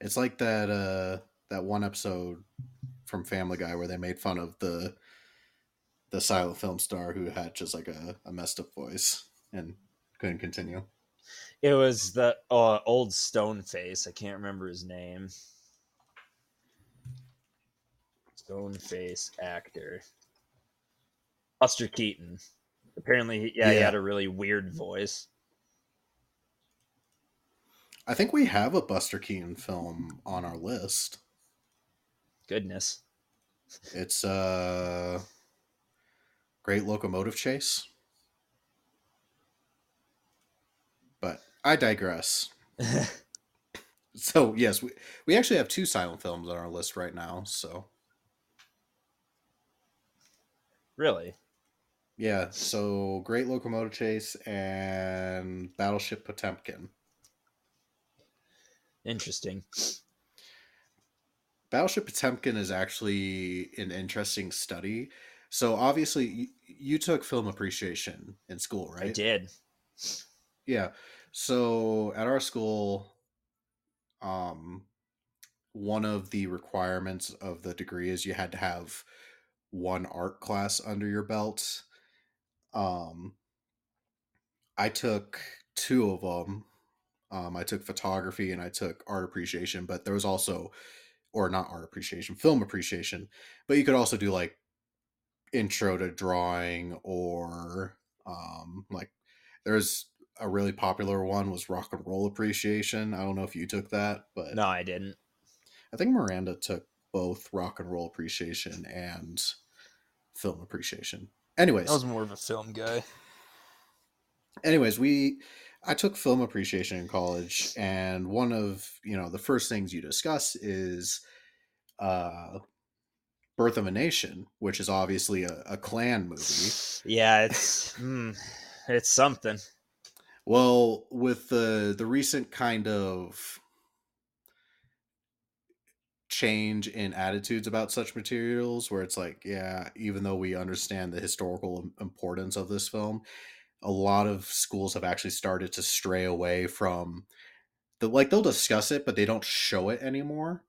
It's like that uh that one episode from Family Guy where they made fun of the the silent film star who had just like a, a messed up voice and couldn't continue. It was the uh, old stone face. I can't remember his name. Stone face actor. Buster Keaton. Apparently, yeah, yeah, he had a really weird voice. I think we have a Buster Keaton film on our list. Goodness. It's uh Great Locomotive Chase. But I digress. so yes, we, we actually have two silent films on our list right now, so Really? Yeah, so Great Locomotive Chase and Battleship Potemkin. Interesting. Battleship Potemkin is actually an interesting study. So obviously, you, you took film appreciation in school, right? I did. Yeah. So at our school, um, one of the requirements of the degree is you had to have one art class under your belt. Um, I took two of them. Um, I took photography and I took art appreciation, but there was also or not art appreciation, film appreciation. But you could also do like intro to drawing or um, like there's a really popular one was rock and roll appreciation. I don't know if you took that, but no, I didn't. I think Miranda took both rock and roll appreciation and film appreciation. Anyways, I was more of a film guy. anyways, we I took film appreciation in college, and one of you know the first things you discuss is uh, Birth of a Nation, which is obviously a, a Klan movie. Yeah, it's mm, it's something. Well, with the the recent kind of change in attitudes about such materials where it's like yeah even though we understand the historical importance of this film a lot of schools have actually started to stray away from the like they'll discuss it but they don't show it anymore.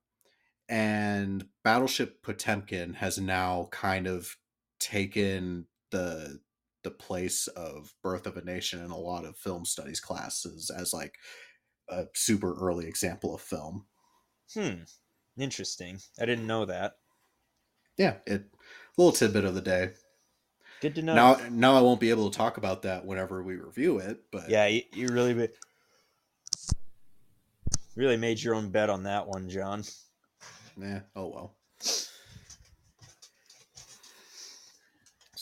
And battleship potemkin has now kind of taken the the place of birth of a nation in a lot of film studies classes as like a super early example of film Hmm. Interesting. I didn't know that. yeah it little tidbit of the day Good to know. now now i won't be able to talk about that whenever we review it but yeah, you, you really ma- really made your own bet on that one, Jon. Yeah. Oh well.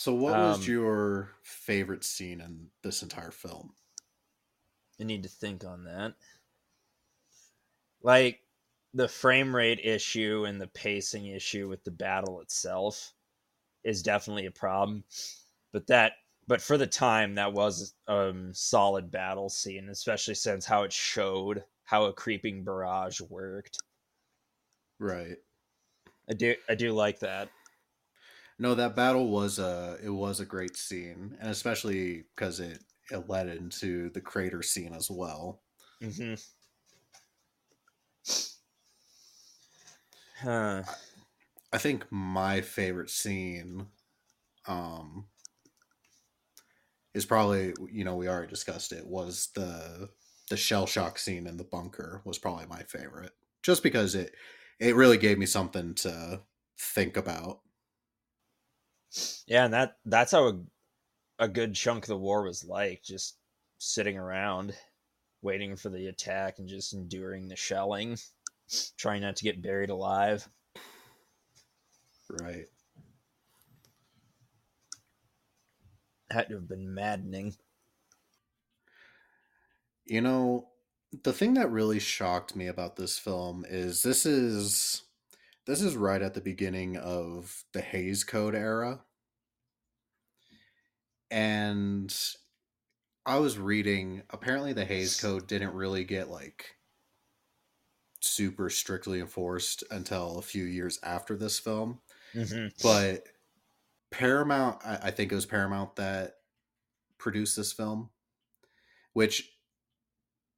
So, what Um, was your favorite scene in this entire film? I need to think on that. Like the frame rate issue and the pacing issue with the battle itself is definitely a problem. But that but for the time that was a um, solid battle scene, especially since how it showed how a creeping barrage worked. Right. I do I do like that. No, that battle was a it was a great scene, and especially because it it led into the crater scene as well. Mm-hmm. Huh. I think my favorite scene, um, is probably you know we already discussed it was the the shell shock scene in the bunker was probably my favorite just because it it really gave me something to think about. Yeah, and that that's how a, a good chunk of the war was like, just sitting around, waiting for the attack and just enduring the shelling, trying not to get buried alive. Right. Had to have been maddening. You know, the thing that really shocked me about this film is this is this is right at the beginning of the Hays Code era. And I was reading apparently the Hays Code didn't really get like super strictly enforced until a few years after this film. Mm-hmm. But Paramount, I, I think it was Paramount that produced this film, which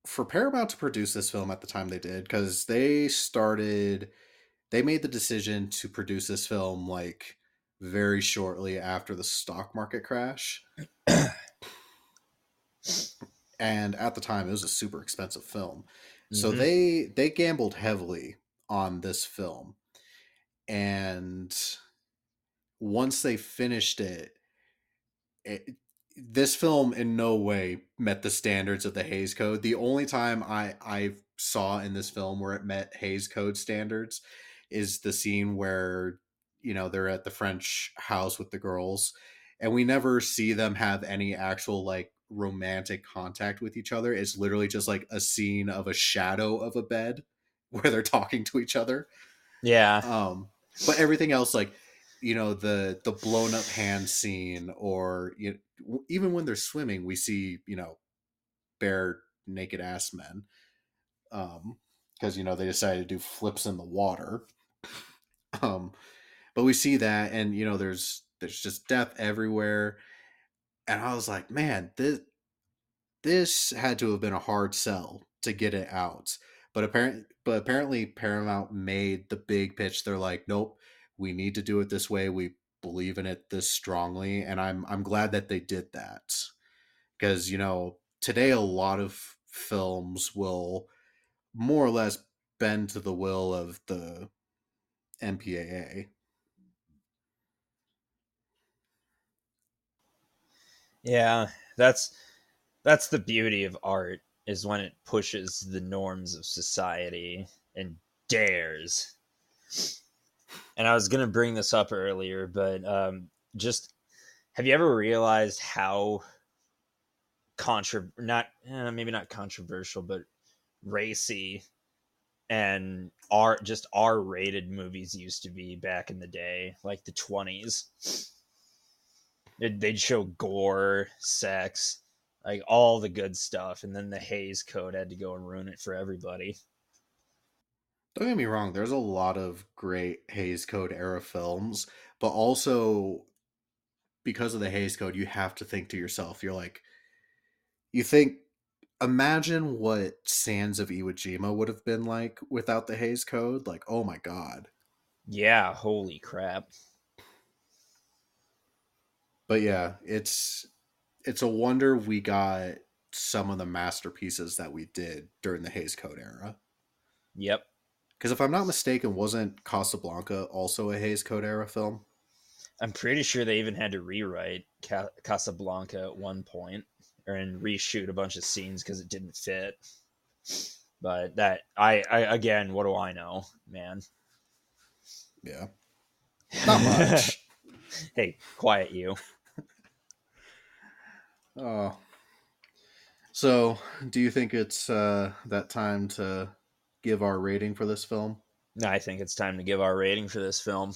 for Paramount to produce this film at the time they did, because they started, they made the decision to produce this film like very shortly after the stock market crash. and at the time, it was a super expensive film. So Mhm. they they gambled heavily on this film. And once they finished it, it this film in no way met the standards of the Hays Code. The only time I I saw in this film where it met Hays Code standards is the scene where you know they're at the French house with the girls and we never see them have any actual like romantic contact with each other. It's literally just like a scene of a shadow of a bed where they're talking to each other. Yeah. Um, but everything else, like you know, the the blown up hand scene, or you know, even when they're swimming, we see you know bare naked ass men. Um, because you know they decided to do flips in the water. Um, but we see that, and you know, there's there's just death everywhere, and I was like, man, this this had to have been a hard sell to get it out. But apparently, but apparently Paramount made the big pitch. They're like, nope, we need to do it this way. We believe in it this strongly, and I'm I'm glad that they did that because you know today a lot of films will more or less bend to the will of the MPAA. Yeah. That's that's the beauty of art is when it pushes the norms of society and dares. And I was gonna bring this up earlier, but um, just Have you ever realized how contra not eh, maybe not controversial, but racy and R just R rated movies used to be back in the day, like the twenties. They'd show gore, sex, like all the good stuff, and then the Hays Code had to go and ruin it for everybody. Don't get me wrong, there's a lot of great Hays Code era films, but also because of the Hays Code, you have to think to yourself, you're like, you think, imagine what Sands of Iwo Jima would have been like without the Hays Code. Like, oh my god. Yeah, holy crap. But yeah, it's it's a wonder we got some of the masterpieces that we did during the Hays Code era. Yep. Because if I'm not mistaken, wasn't Casablanca also a Hays Code era film? I'm pretty sure they even had to rewrite Ca- Casablanca at one point and reshoot a bunch of scenes because it didn't fit. But that I, I again, what do I know, man? Yeah, not much. hey, quiet you. Oh. So, do you think it's uh, that time to give our rating for this film? No, I think it's time to give our rating for this film.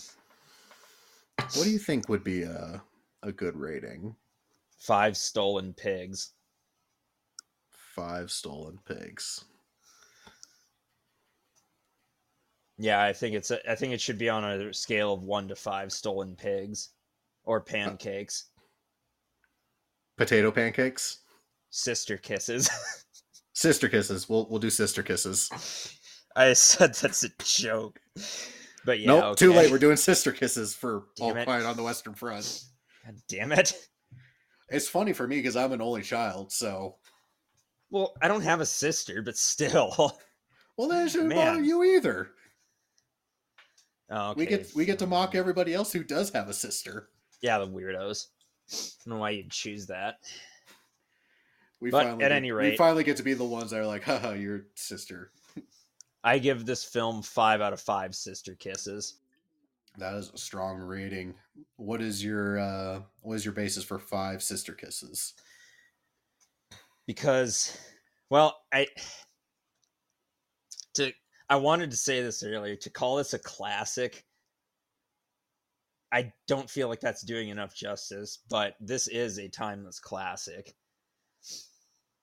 What do you think would be a a good rating? Five stolen pigs. Five stolen pigs. Yeah, I think it's a, I think it should be on a scale of one to five stolen pigs, or pancakes. Potato pancakes. Sister kisses. sister kisses. We'll we'll do sister kisses. I said that's a joke. But yeah, nope, okay. too late. We're doing sister kisses for Damn All it. Quiet on the Western Front. God damn it. It's funny for me because I'm an only child, so Well, I don't have a sister, but still. well, that shouldn't Man. bother you either. Oh, okay. We get we get to mock everybody else who does have a sister. Yeah, the weirdos. I don't know why you'd choose that. We But finally at any we finally get to be the ones that are like, haha, your sister. I give this film five out of five sister kisses. That is a strong rating. What is your uh what is your basis for five sister kisses? because well i to i wanted to say this earlier to call this a classic i don't feel like that's doing enough justice but this is a timeless classic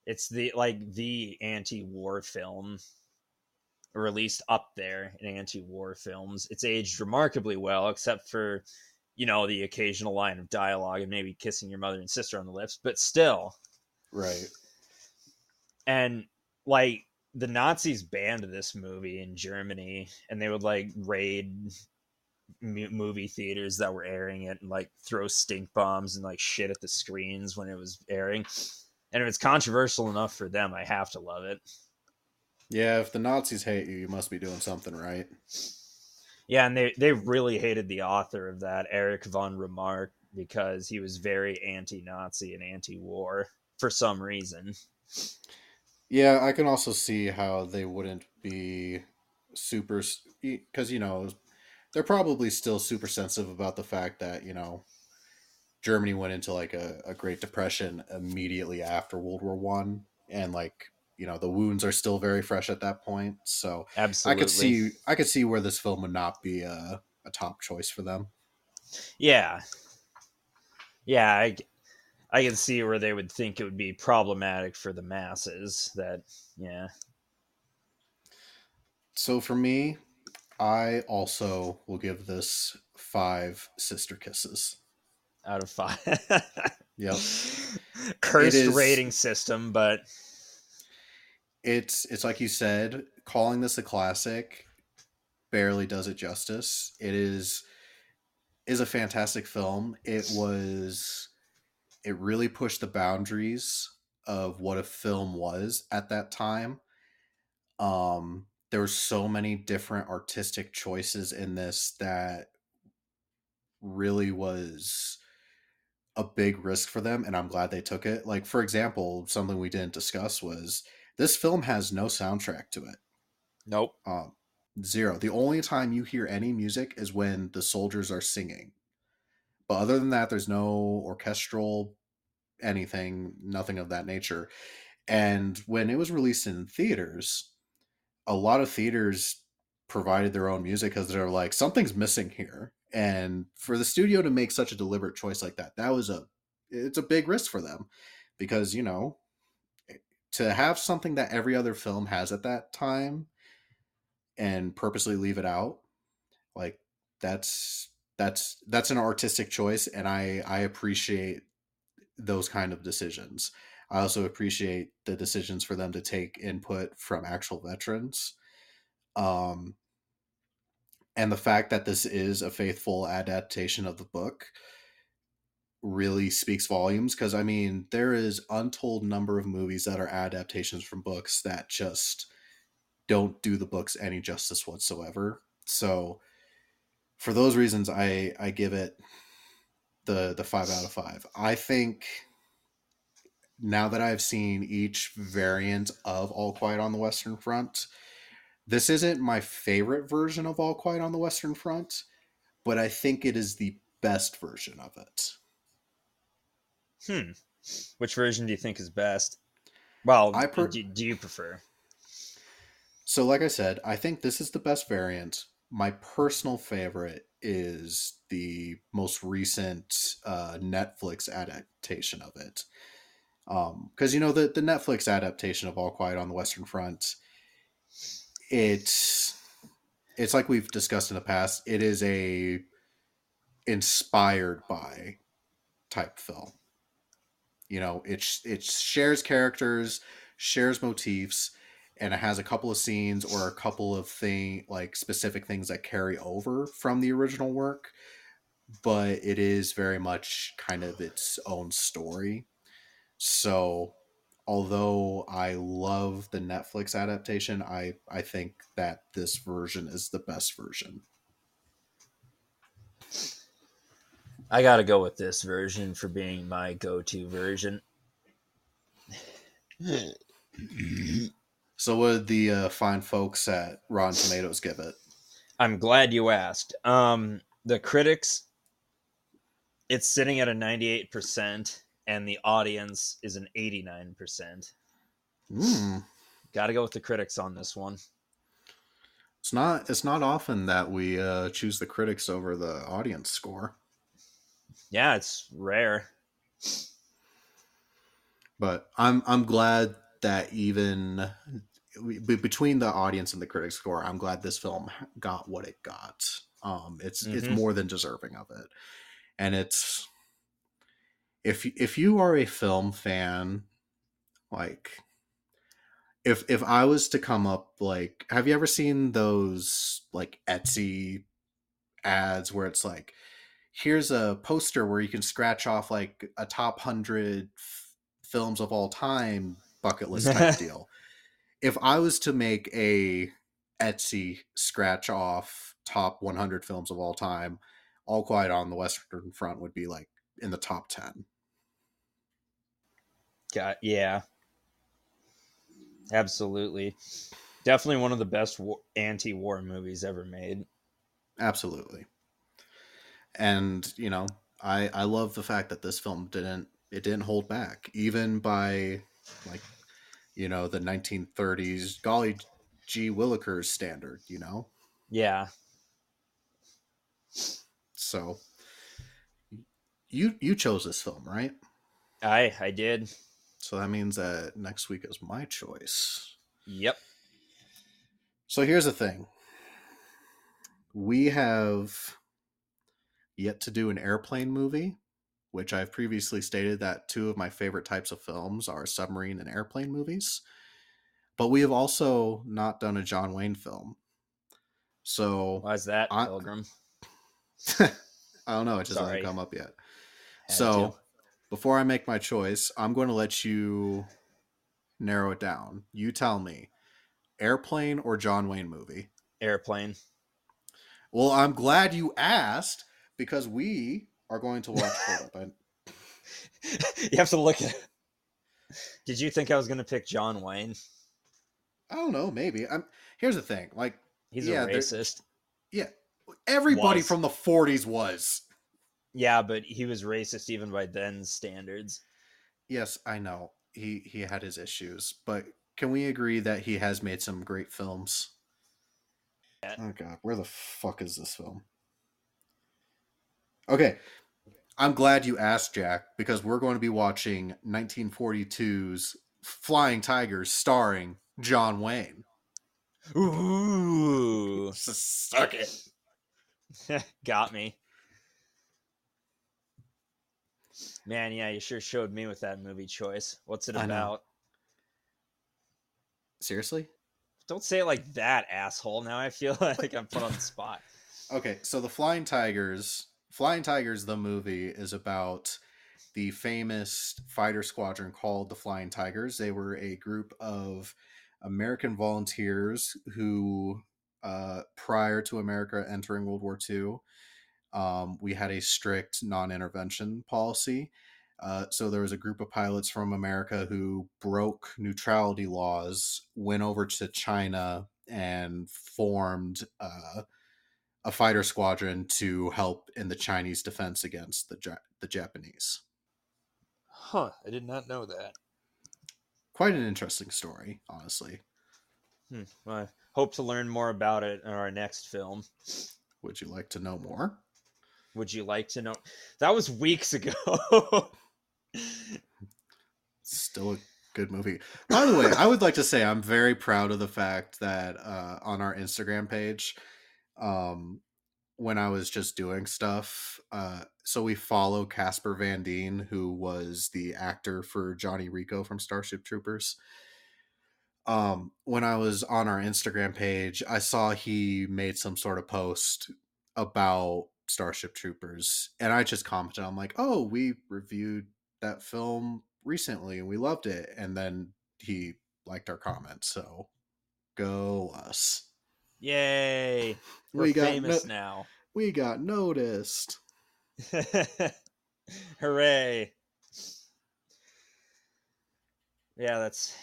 it's the like the anti-war film or at least up there in anti-war films it's aged remarkably well except for you know the occasional line of dialogue and maybe kissing your mother and sister on the lips but still Right. and like the Nazis banned this movie in Germany, and they would like raid movie theaters that were airing it and like throw stink bombs and like shit at the screens when it was airing. And if it's controversial enough for them, I have to love it. Yeah, if the Nazis hate you, you must be doing something right. Yeah, and they they really hated the author of that, Eric von Remarque, because he was very anti-Nazi and anti-war for some reason. Yeah, I can also see how they wouldn't be super because you know they're probably still super sensitive about the fact that you know Germany went into like a, a Great Depression immediately after World War One, and like you know the wounds are still very fresh at that point. So Absolutely. I could see I could see where this film would not be a, a top choice for them. Yeah. Yeah, I, I can see where they would think it would be problematic for the masses. That, yeah. So for me, I also will give this five sister kisses. Out of five. Yep. Cursed is- rating system, but it's it's like you said calling this a classic barely does it justice. It is is a fantastic film. It was it really pushed the boundaries of what a film was at that time. Um there were so many different artistic choices in this that really was a big risk for them and i'm glad they took it. Like for example something we didn't discuss was this film has no soundtrack to it. nope. Um, zero. The only time you hear any music is when the soldiers are singing. But other than that, there's no orchestral anything, nothing of that nature. And when it was released in theaters, a lot of theaters provided their own music because they're like, something's missing here. And for the studio to make such a deliberate choice like that, that was a it's a big risk for them because, you know, to have something that every other film has at that time and purposely leave it out, like that's that's that's an artistic choice and I I appreciate those kind of decisions. I also appreciate the decisions for them to take input from actual veterans. Um, and the fact that this is a faithful adaptation of the book really speaks volumes because I mean there is untold number of movies that are adaptations from books that just don't do the books any justice whatsoever. So for those reasons I I give it the the 5 out of 5. I think now that I've seen each variant of All Quiet on the Western Front, this isn't my favorite version of All Quiet on the Western Front, but I think it is the best version of it. Hmm. Which version do you think is best? Well, I per- do, do you prefer? So, like I said, I think this is the best variant. My personal favorite is the most recent uh, Netflix adaptation of it because um, you know the the Netflix adaptation of All Quiet on the Western Front, it's it's like we've discussed in the past. It is a inspired by type film. You know, it it shares characters, shares motifs, and it has a couple of scenes or a couple of thing like specific things that carry over from the original work, but it is very much kind of its own story so, although I love the Netflix adaptation, I I think that this version is the best version. I got to go with this version for being my go-to version. so, what did the uh, fine folks at Rotten Tomatoes give it? I'm glad you asked. Um, the critics, it's sitting at a 98% and the audience is an 89%. Mm. Got to go with the critics on this one. It's not it's not often that we uh, choose the critics over the audience score. Yeah, it's rare. But I'm I'm glad that even between the audience and the critics score, I'm glad this film got what it got. Um, it's mm-hmm. it's more than deserving of it, and it's if if you are a film fan, like if if I was to come up like have you ever seen those like Etsy ads where it's like here's a poster where you can scratch off like a top 100 f- films of all time bucket list type deal. If I was to make a Etsy scratch off top 100 films of all time, All Quiet on the Western Front would be like in the top 10. Got yeah, absolutely, definitely one of the best war, anti-war movies ever made. Absolutely, and you know, I I love the fact that this film didn't it didn't hold back even by like you know the 1930s golly G Willikers standard, you know. Yeah. So you you chose this film, right? I I did. So that means that next week is my choice. Yep. So here's the thing. We have yet to do an airplane movie, which I've previously stated that two of my favorite types of films are submarine and airplane movies. But we have also not done a John Wayne film. So why is that, I, Pilgrim? I don't know. It just Sorry. hasn't come up yet. Had so to before I make my choice, I'm going to let you narrow it down. You tell me, airplane or John Wayne movie? Airplane. Well, I'm glad you asked because we are going to watch. you have to look at. Did you think I was going to pick John Wayne? I don't know. Maybe. I'm. Here's the thing. Like he's yeah, a racist. Yeah, everybody was. from the '40s was. Yeah, but he was racist even by then standards. Yes, I know. He he had his issues, but can we agree that he has made some great films? Yeah. Oh god, where the fuck is this film? Okay. I'm glad you asked, Jack, because we're going to be watching 1942's Flying Tigers starring John Wayne. Ooh, Suck it. got me. Man, yeah, you sure showed me with that movie choice. What's it about? Seriously? Don't say it like that, asshole. Now I feel like I'm put on the spot. Okay, so the Flying Tigers, Flying Tigers, the movie is about the famous fighter squadron called the Flying Tigers. They were a group of American volunteers who, uh, prior to America entering World War II, um, we had a strict non-intervention policy. Uh, so there was a group of pilots from America who broke neutrality laws, went over to China, and formed. Uh, a fighter squadron to help in the Chinese defense against the ja- the Japanese. Huh, I did not know that. Quite an interesting story, honestly. Hmm. Well, I hope to learn more about it in our next film. Would you like to know more? Would you like to know? That was weeks ago. Still a good movie. By the way, I would like to say I'm very proud of the fact that uh, on our Instagram page, um, when I was just doing stuff, uh, so we follow Casper Van Dien, who was the actor for Johnny Rico from Starship Troopers. Um, when I was on our Instagram page, I saw he made some sort of post about Starship Troopers, and I just commented, I'm like, "Oh, we reviewed that film recently and we loved it," and then he liked our comment, so go us. Yay! We're We got famous no- now. we got noticed. Hooray! Yeah, that's.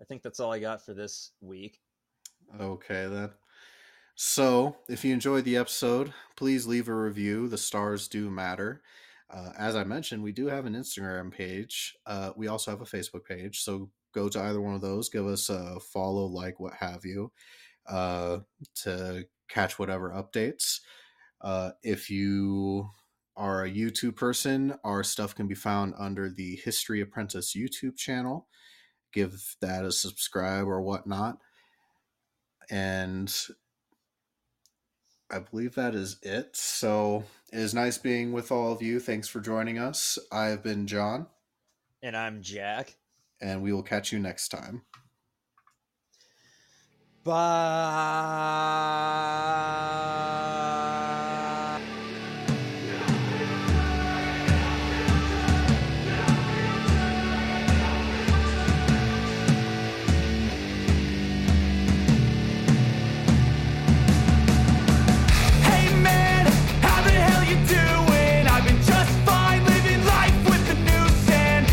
I think that's all I got for this week. Okay, then. So, if you enjoyed the episode, please leave a review. The stars do matter. Uh, as I mentioned, we do have an Instagram page. Uh, we also have a Facebook page. So, go to either one of those, give us a follow, like, what have you, uh, to catch whatever updates. Uh, if you are a YouTube person, our stuff can be found under the History Apprentice YouTube channel. Give that a subscribe or whatnot. And I believe that is it. So it is nice being with all of you. Thanks for joining us. I've been Jon, And I'm Jack. and we will catch you next time. Bye.